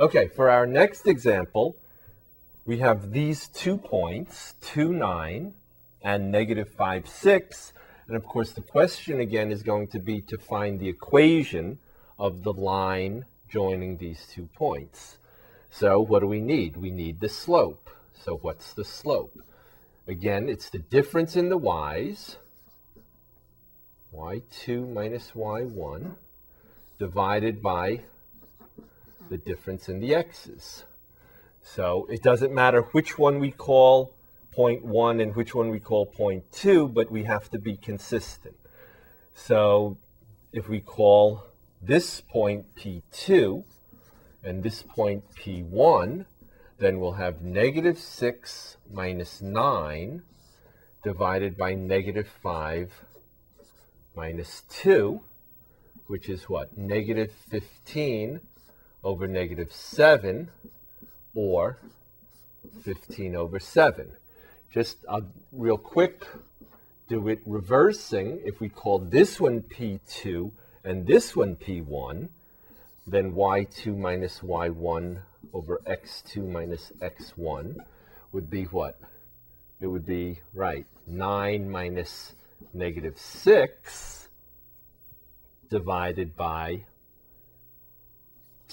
Okay, for our next example, we have these two points, 2, 9 and negative 5, 6. And of course, the question again is going to be to find the equation of the line joining these two points. So what do we need? We need the slope. So what's the slope? Again, it's the difference in the y's, y2 minus y1, divided by the difference in the x's. So it doesn't matter which one we call point 1 and which one we call point 2, but we have to be consistent. So if we call this point P2 and this point P1, then we'll have negative 6 minus 9 divided by negative 5 minus 2, which is what? Negative 15 over negative 7, or 15 over 7. Just uh, real quick, do it reversing. If we call this one P2 and this one P1, then y2 minus y1 over x2 minus x1 would be what? It would be, right, 9 minus negative 6 divided by,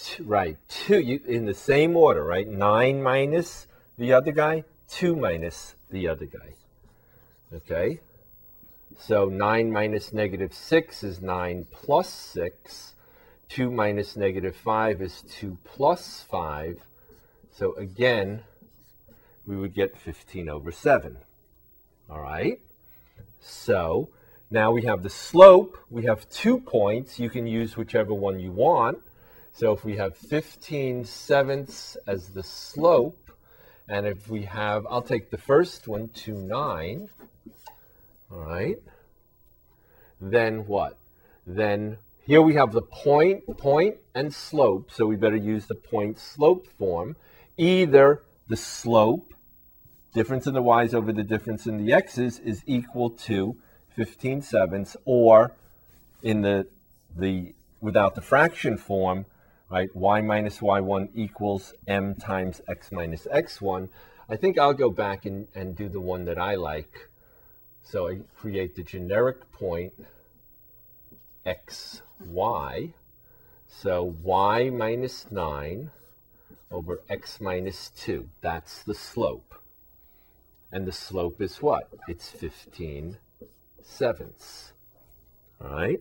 two, right, 2, you, in the same order, right? 9 minus the other guy, 2 minus the other guy. Okay? So 9 minus negative 6 is 9 plus 6. 2 minus negative 5 is 2 plus 5. So again, we would get 15 over 7. All right? So now we have the slope. We have two points. You can use whichever one you want. So if we have 15 sevenths as the slope, and if we have, I'll take the first one, 2, 9. All right. Then what? Then here we have the point, point, and slope. So we better use the point slope form. Either the slope difference in the y's over the difference in the x's is equal to 15 sevenths, or in the, the without the fraction form, right, y minus y1 equals m times x minus x1. I think I'll go back and, and do the one that I like. So I create the generic point xy. So y minus 9 over x minus 2. That's the slope. And the slope is what? It's 15 sevenths. All right?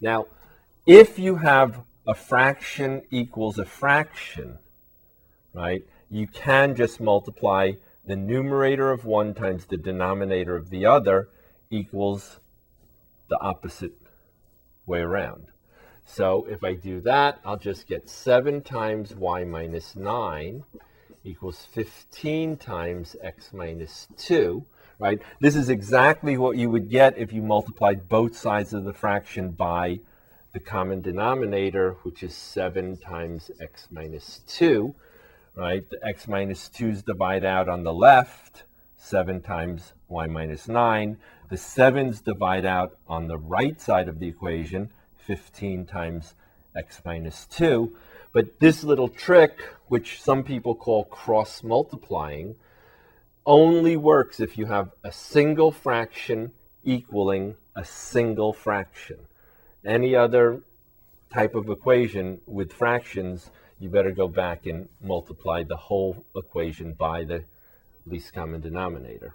Now, if you have a fraction equals a fraction, right, you can just multiply the numerator of one times the denominator of the other equals the opposite way around. So if I do that, I'll just get 7 times y minus 9 equals 15 times x minus 2, right? This is exactly what you would get if you multiplied both sides of the fraction by the common denominator, which is 7 times x minus 2, right? The x minus 2's divide out on the left, 7 times y minus 9. The 7's divide out on the right side of the equation, 15 times x minus 2. But this little trick, which some people call cross multiplying, only works if you have a single fraction equaling a single fraction. Any other type of equation with fractions, you better go back and multiply the whole equation by the least common denominator.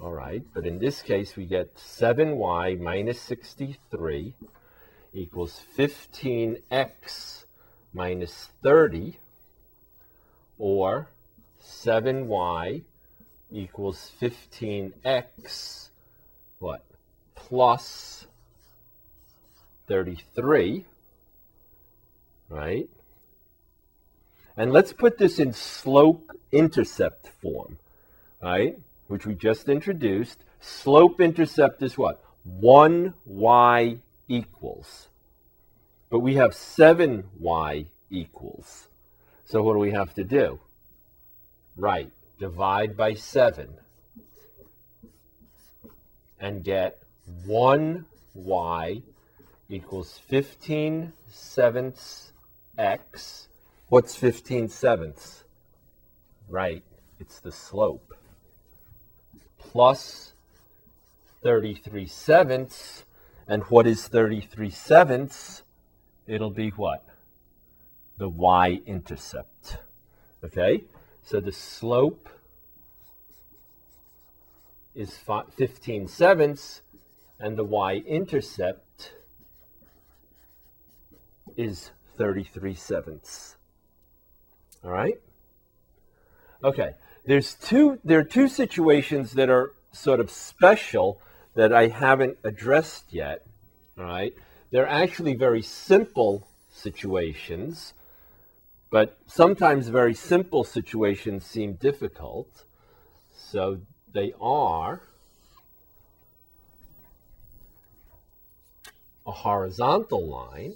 All right, but in this case, we get 7y minus 63 equals 15x minus 30, or 7y equals 15x, what, plus 33, right? And let's put this in slope intercept form, right? Which we just introduced. Slope intercept is what? 1y equals but we have 7y equals. So what do we have to do? Right, divide by 7 and get 1y equals 15 sevenths x. What's 15 sevenths? Right, it's the slope. Plus 33 sevenths. And what is 33 sevenths? It'll be what? The y-intercept. Okay, so the slope is 15 sevenths, and the y-intercept is 33 sevenths. All right? Okay, there's two, there are two situations that are sort of special that I haven't addressed yet. All right? They're actually very simple situations, but sometimes very simple situations seem difficult. So they are a horizontal line,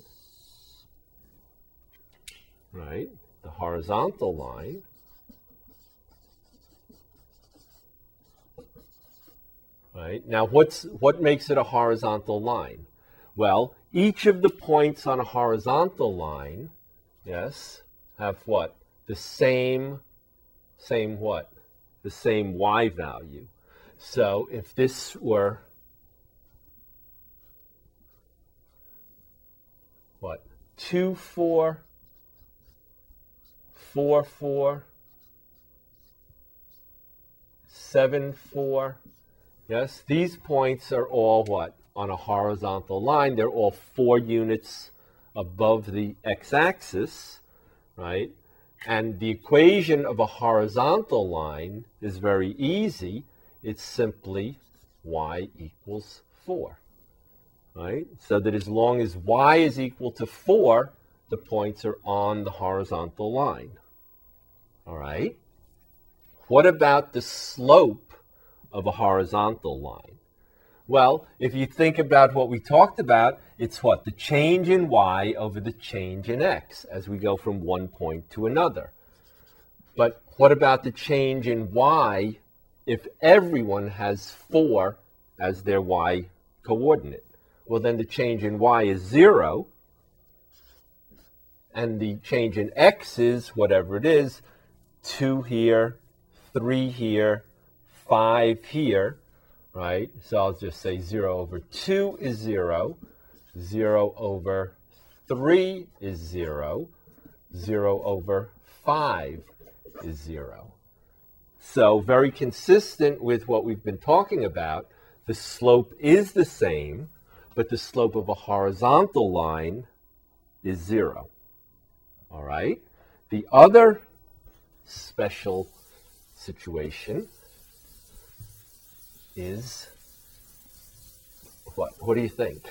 right? The horizontal line. Right? Now what's what makes it a horizontal line? Well, each of the points on a horizontal line, yes, have what? The same same what? the same y value. So if this were what 2 4 4 4 7 4 yes these points are all what on a horizontal line they're all 4 units above the x-axis right and the equation of a horizontal line is very easy. It's simply y equals 4. Right? So that as long as y is equal to 4, the points are on the horizontal line. All right? What about the slope of a horizontal line? Well, if you think about what we talked about, it's what? The change in y over the change in x as we go from one point to another. But what about the change in y if everyone has 4 as their y coordinate? Well, then the change in y is 0, and the change in x is whatever it is 2 here, 3 here, 5 here, right? So I'll just say 0 over 2 is 0, 0 over 3 is 0, 0 over 5 is 0. So very consistent with what we've been talking about, the slope is the same, but the slope of a horizontal line is 0. All right? The other special situation is what? What do you think?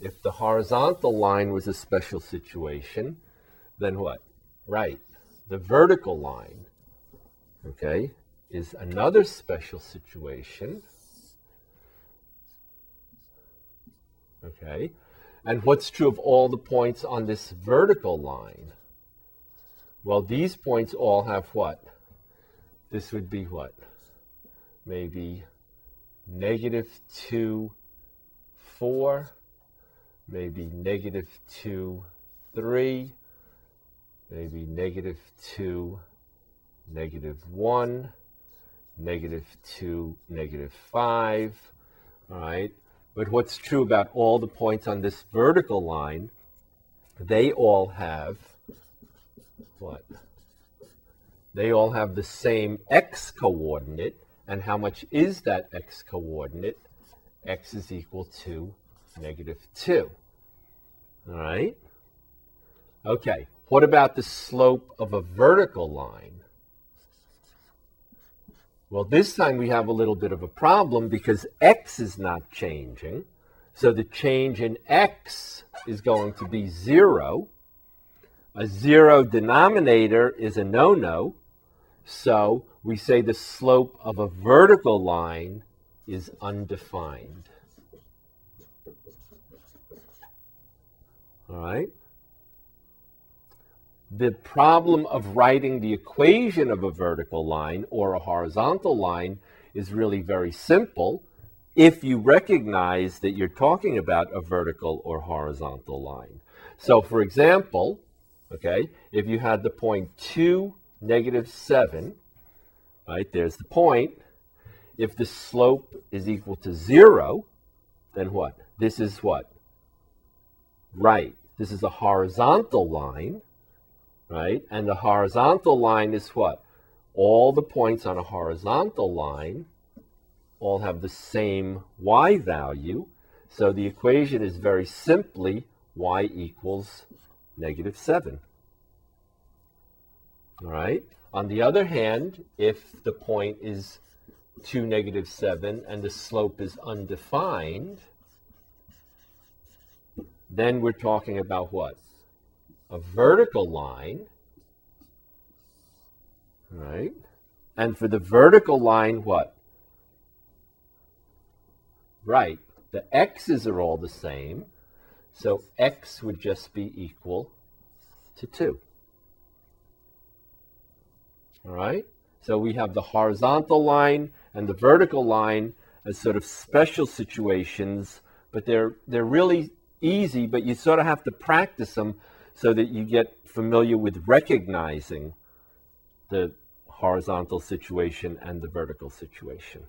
If the horizontal line was a special situation, then what? Right. The vertical line, okay, is another special situation. Okay. And what's true of all the points on this vertical line? Well, these points all have what? This would be what? Maybe negative 2, 4, maybe negative 2, 3, maybe negative 2, negative 1, negative 2, negative 5, all right? But what's true about all the points on this vertical line, they all have what? They all have the same x coordinate, and how much is that x coordinate? x is equal to negative 2. All right? Okay, what about the slope of a vertical line? Well, this time we have a little bit of a problem because x is not changing. So the change in x is going to be 0. A 0 denominator is a no-no. So we say the slope of a vertical line is undefined. All right? The problem of writing the equation of a vertical line or a horizontal line is really very simple if you recognize that you're talking about a vertical or horizontal line. So, for example, Okay? If you had the point 2, negative 7, right, there's the point. If the slope is equal to 0, then what? This is what? Right. This is a horizontal line, right? And the horizontal line is what? All the points on a horizontal line all have the same y value. So the equation is very simply y equals negative 7. All right? On the other hand, if the point is 2, negative 7, and the slope is undefined, then we're talking about what? A vertical line, right? And for the vertical line, what? Right, the x's are all the same, so x would just be equal to 2. All right? So we have the horizontal line and the vertical line as sort of special situations, but they're, they're really easy, but you sort of have to practice them so that you get familiar with recognizing the horizontal situation and the vertical situation.